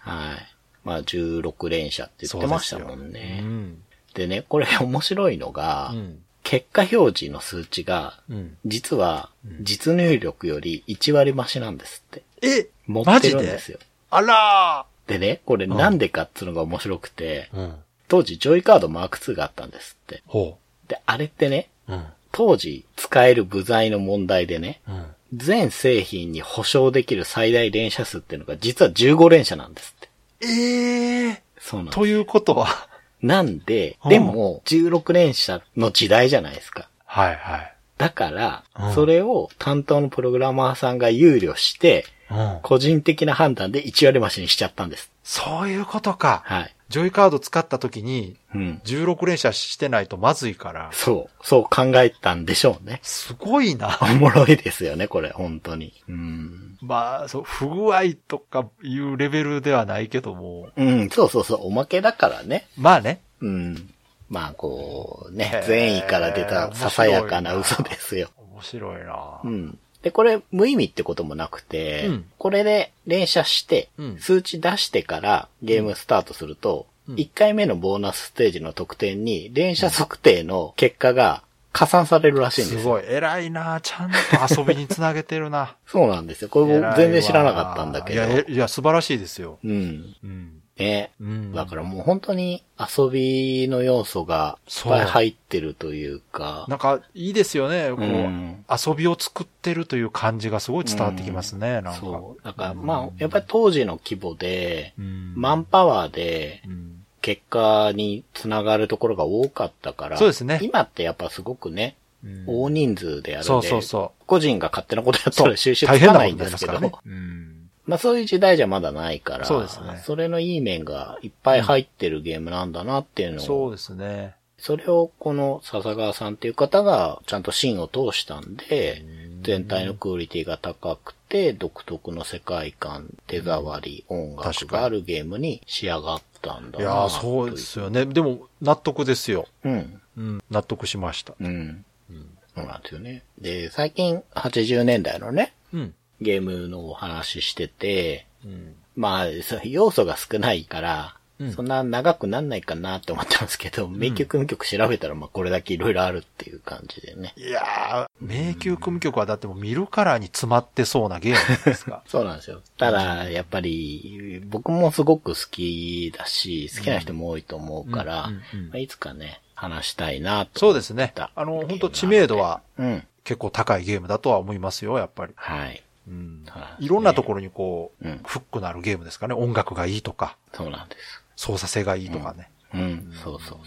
はい。まあ、16連射って言ってましたもんね。うん。でね、これ面白いのが、うん。結果表示の数値が、うん。実は、実入力より1割増しなんですって。え持ってるんですよ。あらでね、これなんでかっつうのが面白くて、ーうん。当時ジョイカードマーク2があったんですって。ほで、あれってね、う。うん。当時使える部材の問題でね、うん。全製品に保証できる最大連射数っていうのが実は15連射なんですって。ええそうなんです。ということは。なんで、うんでも16連射の時代じゃないですか。はいはい。だからう、んそれを担当のプログラマーさんが憂慮して、うん。個人的な判断で1割増しにしちゃったんです。そういうことか。はい。ジョイカード使った時に、うん。16連射してないとまずいから。そう、そう考えたんでしょうね。すごいな。おもろいですよね、これ、本当に。うん。まあ、そう、不具合とかいうレベルではないけども。うん、そうそうそう、おまけだからね。まあね。うん。まあ、こう、ね善意から出たささやかな嘘ですよ。面白いなうん。で、これ、無意味ってこともなくて、うんこれで連射して、うん数値出してからゲームスタートすると、うん1回目のボーナスステージの得点に連射測定の結果が加算されるらしいんですよ。すごい。偉いなちゃんと遊びにつなげてるな。そうなんですよ。これ僕全然知らなかったんだけど。いや、えいや、素晴らしいですよ。うん。うん。ね。うん。だからもう本当に遊びの要素がいっぱい入ってるというか。なんか、いいですよね。こう、うん遊びを作ってるという感じがすごい伝わってきますね、なんか。そう。だからまあ、やっぱり当時の規模で、うん。マンパワーでうん結果につながるところが多かったから。そうですね今ってやっぱすごくね、うん大人数でやるんで。そうそうそう。個人が勝手なことやったら収集つかないんですけど。ね。うん。まあそういう時代じゃまだないから。そうですねそれのいい面がいっぱい入ってるゲームなんだなっていうのを。そうですね。それをこの笹川さんっていう方がちゃんと芯を通したんで、全体のクオリティが高くて、独特の世界観、手触り、音楽があるゲームに仕上がったんだないやーそうですよね。でも、納得ですよ。う。うん。うん。納得しました。うん。そうなんですよね。で、最近80年代のね、うん。ゲームのお話ししてて、うん。まあ、要素が少ないから、うんそんな長くなんないかなって思ってますけど、迷宮組曲調べたらまあこれだけいろいろあるっていう感じでね。いやー、迷宮組曲はだってもう見るからに詰まってそうなゲームですか。そうなんですよ。ただ、やっぱり、僕もすごく好きだし、好きな人も多いと思うから、いつかね、話したいなと。そうですね。あの、本当知名度はうん。結構高いゲームだとは思いますよ、やっぱり。はい。うんはいいろんなところにこう、うんフックのあるゲームですかね。音楽がいいとか、そうなんです。操作性がいいとかね。うん、そうそうそう。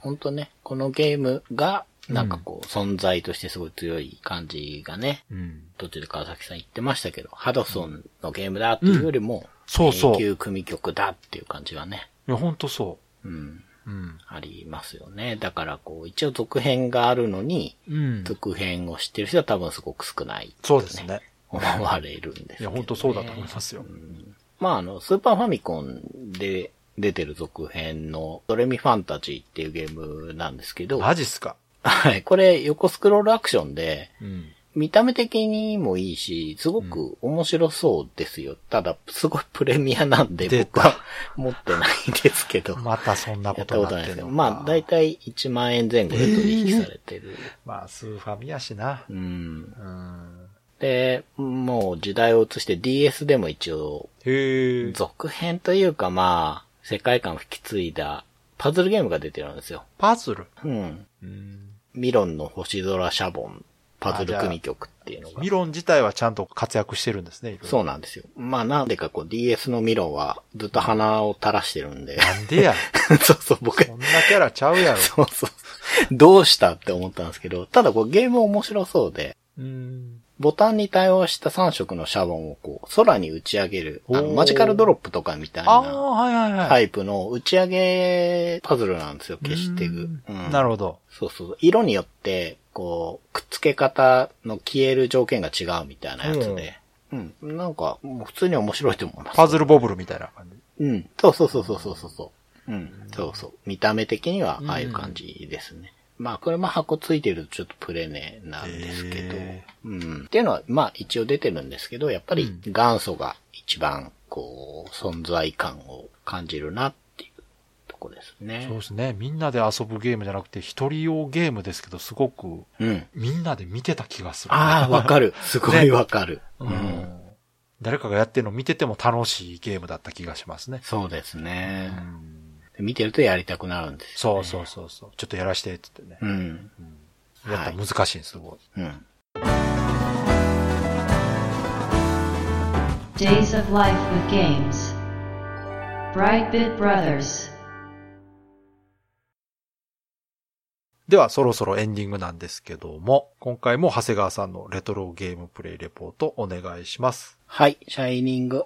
本当ね、このゲームが、なんかこう、存在としてすごい強い感じがね、うん。途中で川崎さん言ってましたけど、ハドソンのゲームだっていうよりも、そうそう永久組曲だっていう感じはね、いや、ほんとそうん、う。うん。ありますよね。だからこう、一応続編があるのに、うん。続編を知ってる人は多分すごく少ない、そうですね。思われるんですけど、ね。いや、ほんとそうだと思いますよ。まあ、あの、スーパーファミコンで出てる続編のドレミファンタジーっていうゲームなんですけど、マジっすか？はい。これ横スクロールアクションで、うん。見た目的にもいいし、すごく面白そうですよ。ただ、すごいプレミアなんで僕は持ってないんですけど。またそんなことなってるのまあ、だいたい1万円前後で取引されてる。まあ、スーファミやしな。うん。うん。で、もう時代を移して DS でも一応。続編というかまあ、世界観を引き継いだパズルゲームが出てるんですよ。パズル？うん。うん。ミロンの星空シャボン、パズル組曲っていうのが。ミロン自体はちゃんと活躍してるんですね、そうなんですよ。まあなんでかこう DS のミロンはずっと鼻を垂らしてるんで。なんでや。そうそう、僕、そんなキャラちゃうやろ。そうそう。どうしたって思ったんですけど、ただこうゲーム面白そうで、うん。ボタンに対応した3色のシャボンをこう空に打ち上げる、あのマジカルドロップとかみたいな。タイプの打ち上げパズルなんですよ、消していく。なるほど。そうそう。色によって、こう、くっつけ方の消える条件が違うみたいなやつで。うん。なんか、普通に面白いと思います。パズルボブルみたいな感じ。うん。そうそうそうそうそうそうそう。うん。そうそう。見た目的には、ああいう感じですね。まあ、これも箱ついてるとちょっとプレネなんですけどへ。うん。っていうのは、まあ一応出てるんですけど、やっぱり元祖が一番、こう、存在感を感じるなっていうとこですね。そうですね。みんなで遊ぶゲームじゃなくて、一人用ゲームですけど、すごく、うん。みんなで見てた気がする。ああ、わかる。すごいわかる。ううん。ん。誰かがやってるの見てても楽しいゲームだった気がしますね。そうですねう。ん見てるとやりたくなるんですよ、ね。そうそうそうそう。ちょっとやらして、つってね。うん。やったら難しいんです、すごい。うん。Days of Life with Games. Brightbit Brothers. では、そろそろエンディングなんですけども、今回も長谷川さんのレトロゲームプレイレポートお願いします。はい。シャイニング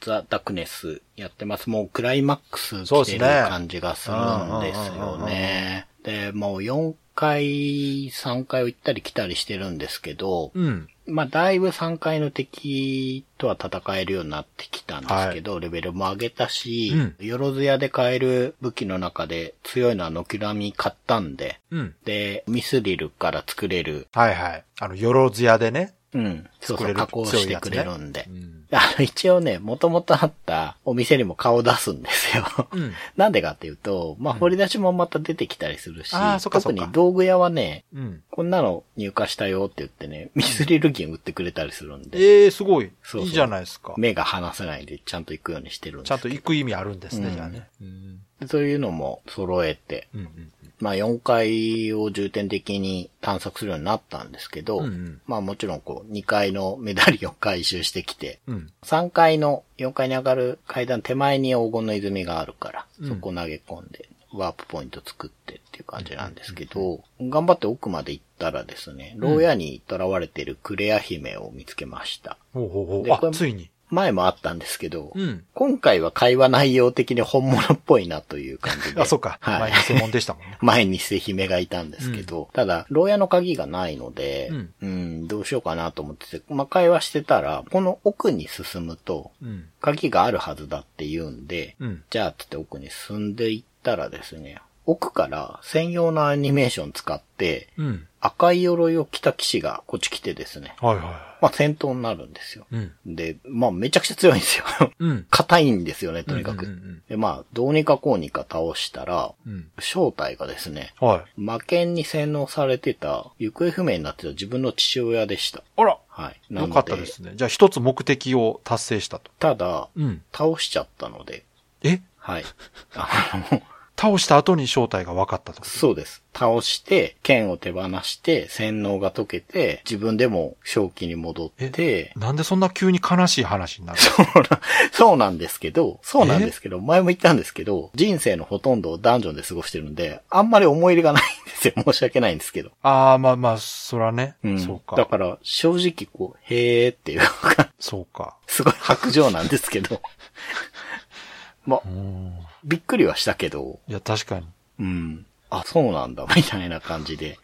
ザ・ダクネスやってます。もうクライマックス来てる感じがするんですよね。で、もう4回、3回行ったり来たりしてるんですけど、うん。まあ、だいぶ3回の敵とは戦えるようになってきたんですけど、レベルも上げたし、うんよろずやで買える武器の中で強いのはノキラミ買ったんで、うん。で、ミスリルから作れる、はいはい。あの、よろずやでね。うん、そうそう、加工してくれるんで。うん。あの、一応ね、もともとあったお店にも顔出すんですよ。うん。なんでかっていうと、まあ、掘り出しもまた出てきたりするし、あーそっかそっか特に道具屋はね、うん。こんなの入荷したよって言ってね、ミスリル銀売ってくれたりするんで、ええー、すごい。そういいじゃないですか。目が離せないでちゃんと行くようにしてるんですちゃんと行く意味あるんですね、うんじゃあね。うん。でそういうのも揃えて、うんうん。まあ4階を重点的に探索するようになったんですけど、うんうんまあもちろんこう2階のメダリオン回収してきて、うん。3階の4階に上がる階段手前に黄金の泉があるから、うんそこ投げ込んで、ワープポイント作ってっていう感じなんですけど、頑張って奥まで行ったらですね、牢屋に囚われているクレア姫を見つけました。ほうほうほう。あついに。前もあったんですけど、うん。今回は会話内容的に本物っぽいなという感じで。あ、そっか。はい。前偽物でしたもんね。前に捨て姫がいたんですけど、ただ、牢屋の鍵がないので、うんうん、どうしようかなと思ってて、まあ、会話してたら、この奥に進むと、うん。鍵があるはずだって言うんで、うん。じゃあ、つって奥に進んでいったらですね、奥から専用のアニメーション使って、うん。赤い鎧を着た騎士がこっち来てですね。はいはい。まあ戦闘になるんですよ。うん。で、まあめちゃくちゃ強いんですよ。うん。硬いんですよね、とにかく。うんうんうんで、まあ、どうにかこうにか倒したら、うん。正体がですね、はい。魔剣に洗脳されてた、行方不明になってた自分の父親でした。あらはい。なよのかったですね。じゃあ一つ目的を達成したと。ただ、うん。倒しちゃったので、え？はい。あの、倒した後に正体が分かったと。そうです。倒して、剣を手放して、洗脳が解けて、自分でも正気に戻って、なんでそんな急に悲しい話になるそうなそうなんですけど、そうなんですけど、前も言ったんですけど、人生のほとんどをダンジョンで過ごしてるんで、あんまり思い入れがないんですよ。申し訳ないんですけど。ああ、まあまあ、そらね。うん。そうか。だから、正直こう、へーっていうか、そうか。すごい白状なんですけど。ま。びっくりはしたけど、いや、確かに。うん。あ、そうなんだ、みたいな感じで、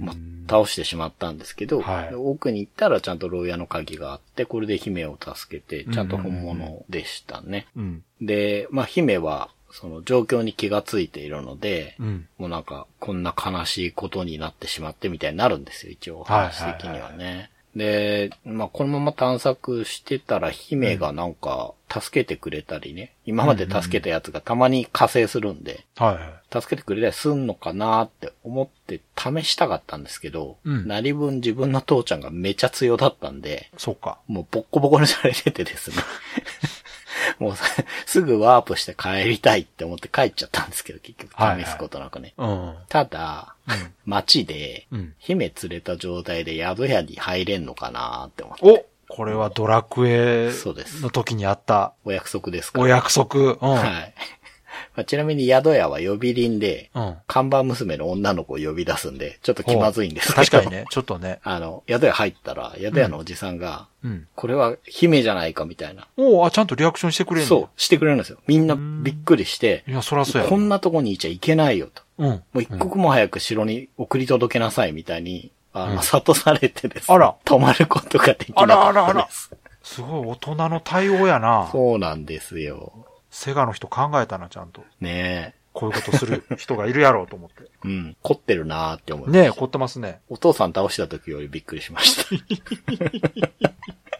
まあ、倒してしまったんですけど、はい奥に行ったらちゃんと牢屋の鍵があって、これで姫を助けて、ちゃんと本物でしたね。うん。で、まあ、姫は、その状況に気がついているので、うん。もうなんか、こんな悲しいことになってしまってみたいになるんですよ、一応、お話的にはね。で、まあ、このまま探索してたら、姫がなんか、助けてくれたりね、今まで助けたやつがたまに加勢するんで、はいはい。助けてくれたりすんのかなって思って試したかったんですけど、うん何分自分の父ちゃんがめちゃ強だったんで、そうか。もうボッコボコにされててですね。もうすぐワープして帰りたいって思って帰っちゃったんですけど、結局はいはい試すことなくね。うん。ただ、街でうん、姫連れた状態で宿屋に入れんのかなって思って。おこれはドラクエの時にあったお約束ですから。お約束。うん。はい。まあちなみに宿屋は呼び鈴で、うん。看板娘の女の子を呼び出すんで、ちょっと気まずいんですけど。確かにね、ちょっとね。あの、宿屋入ったら、宿屋のおじさんが、うん。これは姫じゃないかみたいな。おうあ、ちゃんとリアクションしてくれんの？そう、してくれるんですよ。みんなびっくりしてい、や、そらそうやろ。こんなとこにいちゃいけないよと。うん。もう一刻も早く城に送り届けなさいみたいに、あの、うん諭されてですねあら止まることができなあらかあらあらったです。すごい大人の対応やな。そうなんですよ。セガの人考えたな、ちゃんと。ねこういうことする人がいるやろうと思って。え。うん。凝ってるなーって思いました。ねえ、凝ってますね。お父さん倒した時よりびっくりしました。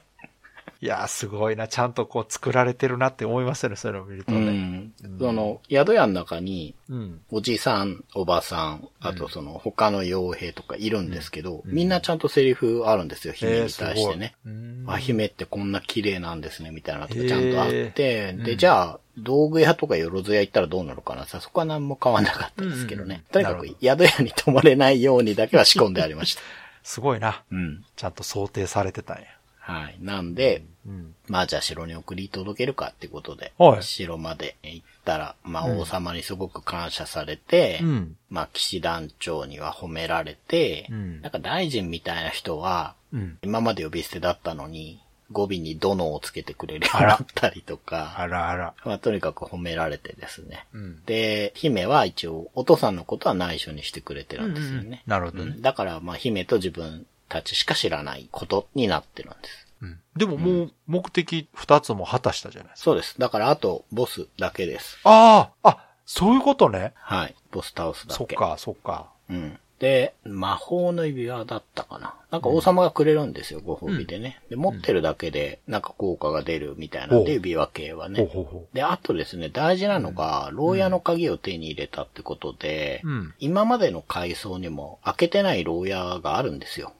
いやー、すごいな。ちゃんとこう作られてるなって思いますよね、そういうのを見るとうね。ん。その、宿屋の中に、うん。おじさん、おばさん、あとその他の傭兵とかいるんですけど、うんみんなちゃんとセリフあるんですよ、姫に対してね。えーあ、姫ってこんな綺麗なんですね、みたいなのとかちゃんとあって、で、へーうんじゃあ、道具屋とかよろず屋行ったらどうなるかなさ、そこは何も変わんなかったですけどね。うんうんとにかく宿屋に泊まれないようにだけは仕込んでありました。すごいな。うん。ちゃんと想定されてたんや。はい。なんで、うん。まあじゃあ城に送り届けるかってことで、はい城まで行ったら、まあうん王様にすごく感謝されて、うん。まあ騎士団長には褒められて、うんなんか大臣みたいな人は、うん。今まで呼び捨てだったのに、語尾に殿をつけてくれるようになったりとか、あらあら。まあとにかく褒められてですね。うん。で、姫は一応、お父さんのことは内緒にしてくれてるんですよね。なるほどねうん。だから、まあ姫と自分たちしか知らないことになってるんです。うん。でももう目的二つも果たしたじゃないですか。そうです。だからあと、ボスだけです。あああ、そういうことね。はい。ボス倒すだけ。そっか、そっか。うん。で、魔法の指輪だったかな。なんか王様がくれるんですよ、ご褒美でね。で、持ってるだけで、なんか効果が出るみたいなんで、指輪系はね。で、あとですね、大事なのが、牢屋の鍵を手に入れたってことで、うん。今までの階層にも開けてない牢屋があるんですよ。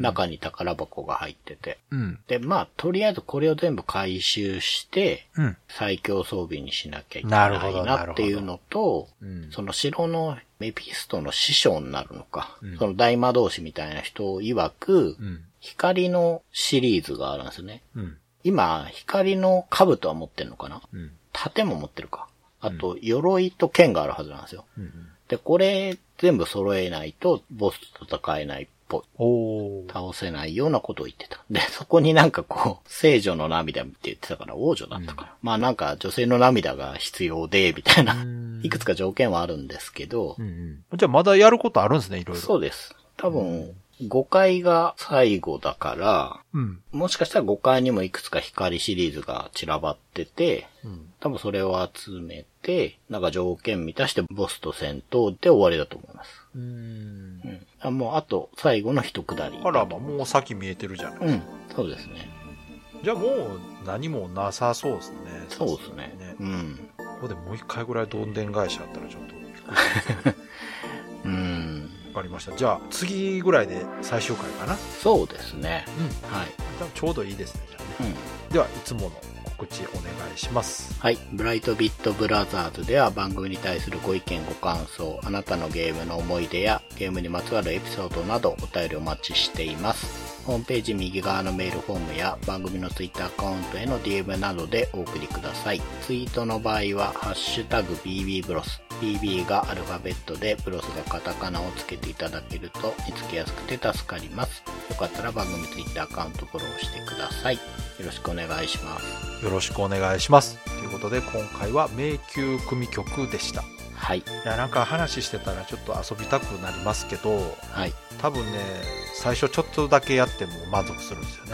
中に宝箱が入ってて。うん。で、まあ、とりあえずこれを全部回収して、うん。最強装備にしなきゃいけないなっていうのと、うんその城のメピストの師匠になるのか、うんその大魔導士みたいな人曰く、うん。光のシリーズがあるんですね。うん。今、光の兜は持ってるのかな？うん。盾も持ってるか。あと、鎧と剣があるはずなんですよ。うん。で、これ全部揃えないと、ボスと戦えないっぽい。倒せないようなことを言ってた。で、そこになんかこう、聖女の涙って言ってたから、王女だったから。まあなんか女性の涙が必要で、みたいなうん、いくつか条件はあるんですけどう、んうん。じゃあまだやることあるんですね、いろいろ。そうです。多分、5回が最後だから、うん。もしかしたら5回にもいくつか光シリーズが散らばってて、うん。多分それを集めて、なんか条件満たしてボスと戦闘で終わりだと思います。うんう。ん。あもうあと最後の一くだり。あら、まあ、もう先見えてるじゃない。うん。そうですね。じゃあもう何もなさそうですね。そうですね。ねうん。ここでもう一回ぐらいどんでん返しあったらちょっとびっくりしますね うん。わかりました。じゃあ次ぐらいで最終回かな。そうですね。うん。はい。ちょうどいいですね。じゃあね。うん。では、いつもの告知お願いします。はい。ブライトビットブラザーズでは番組に対するご意見ご感想、あなたのゲームの思い出やゲームにまつわるエピソードなどお便りお待ちしています。ホームページ右側のメールフォームや番組のツイッターアカウントへの DM などでお送りください。ツイートの場合は、ハッシュタグ BB ブロス。BB がアルファベットで、ブロスがカタカナをつけていただけると見つけやすくて助かります。よかったら番組ツイッターアカウントフォローしてください。よろしくお願いします。よろしくお願いします。ということで、今回は迷宮組曲でした。いはい。や、なんか話してたらちょっと遊びたくなりますけど、はい。多分ね、最初ちょっとだけやっても満足するんですよね。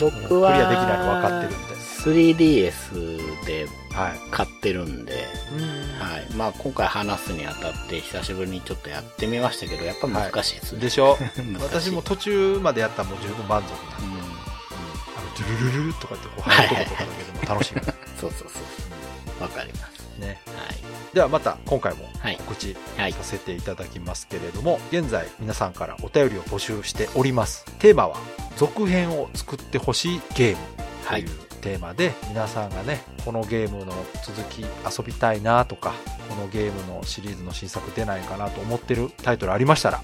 僕 は、クリアできないの分かってるんで。3DS ではい。買ってるんで、うんはい。まあ今回話すにあたって久しぶりにちょっとやってみましたけど、やっぱ難しいですね。でしょ？難しい私も途中までやったらもう十分満足なんで、うん。あの、ドゥルルルルとかってこう入るとことかだけでも楽しい。そうそうそう。わかります。ね。はい。ではまた今回もはい告知はいさ。せていただきますけれども、現在皆さんからお便りを募集しております。テーマは、続編を作ってほしいゲームというテーマで、皆さんがね、このゲームの続き遊びたいなとか、このゲームのシリーズの新作出ないかなと思ってるタイトルありましたら、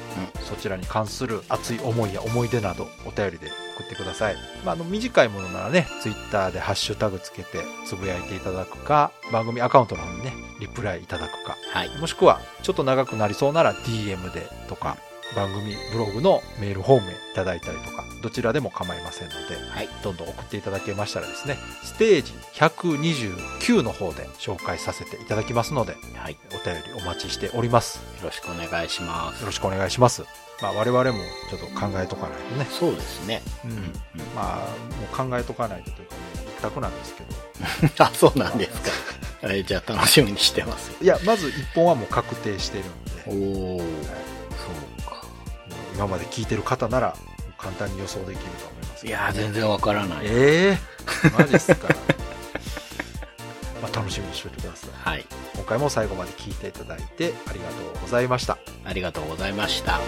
そちらに関する熱い思いや思い出などお便りで送ってください。まあ、あの短いものならね、ツイッターでハッシュタグつけてつぶやいていただくか、番組アカウントの方にね、リプライいただくか、はい。もしくはちょっと長くなりそうなら DM でとか、番組ブログのメールフォームへいただいたりとか、どちらでも構いませんので、はい。どんどん送っていただけましたらですね、ステージ129の方で紹介させていただきますので、はい。よお便りお待ちしております。ろしくお願いしますよ。ろしくお願いします。まあ我々もちょっと考えとかないとね。そうですね。うん。うん。まあ、もう考えとかないとというかね、一択なんですけど。あ、そうなんですか。え じゃあ楽しみにしてます。いや、まず一本はもう確定してるんで、おもー。そうか。う今まで聞いてる方なら、簡単に予想できると思います。いやー、全然わからない。ええマジっすか。まあ楽しみにしておいてください。はい。今回も最後まで聞いていただいてありがとうございました。ありがとうございました。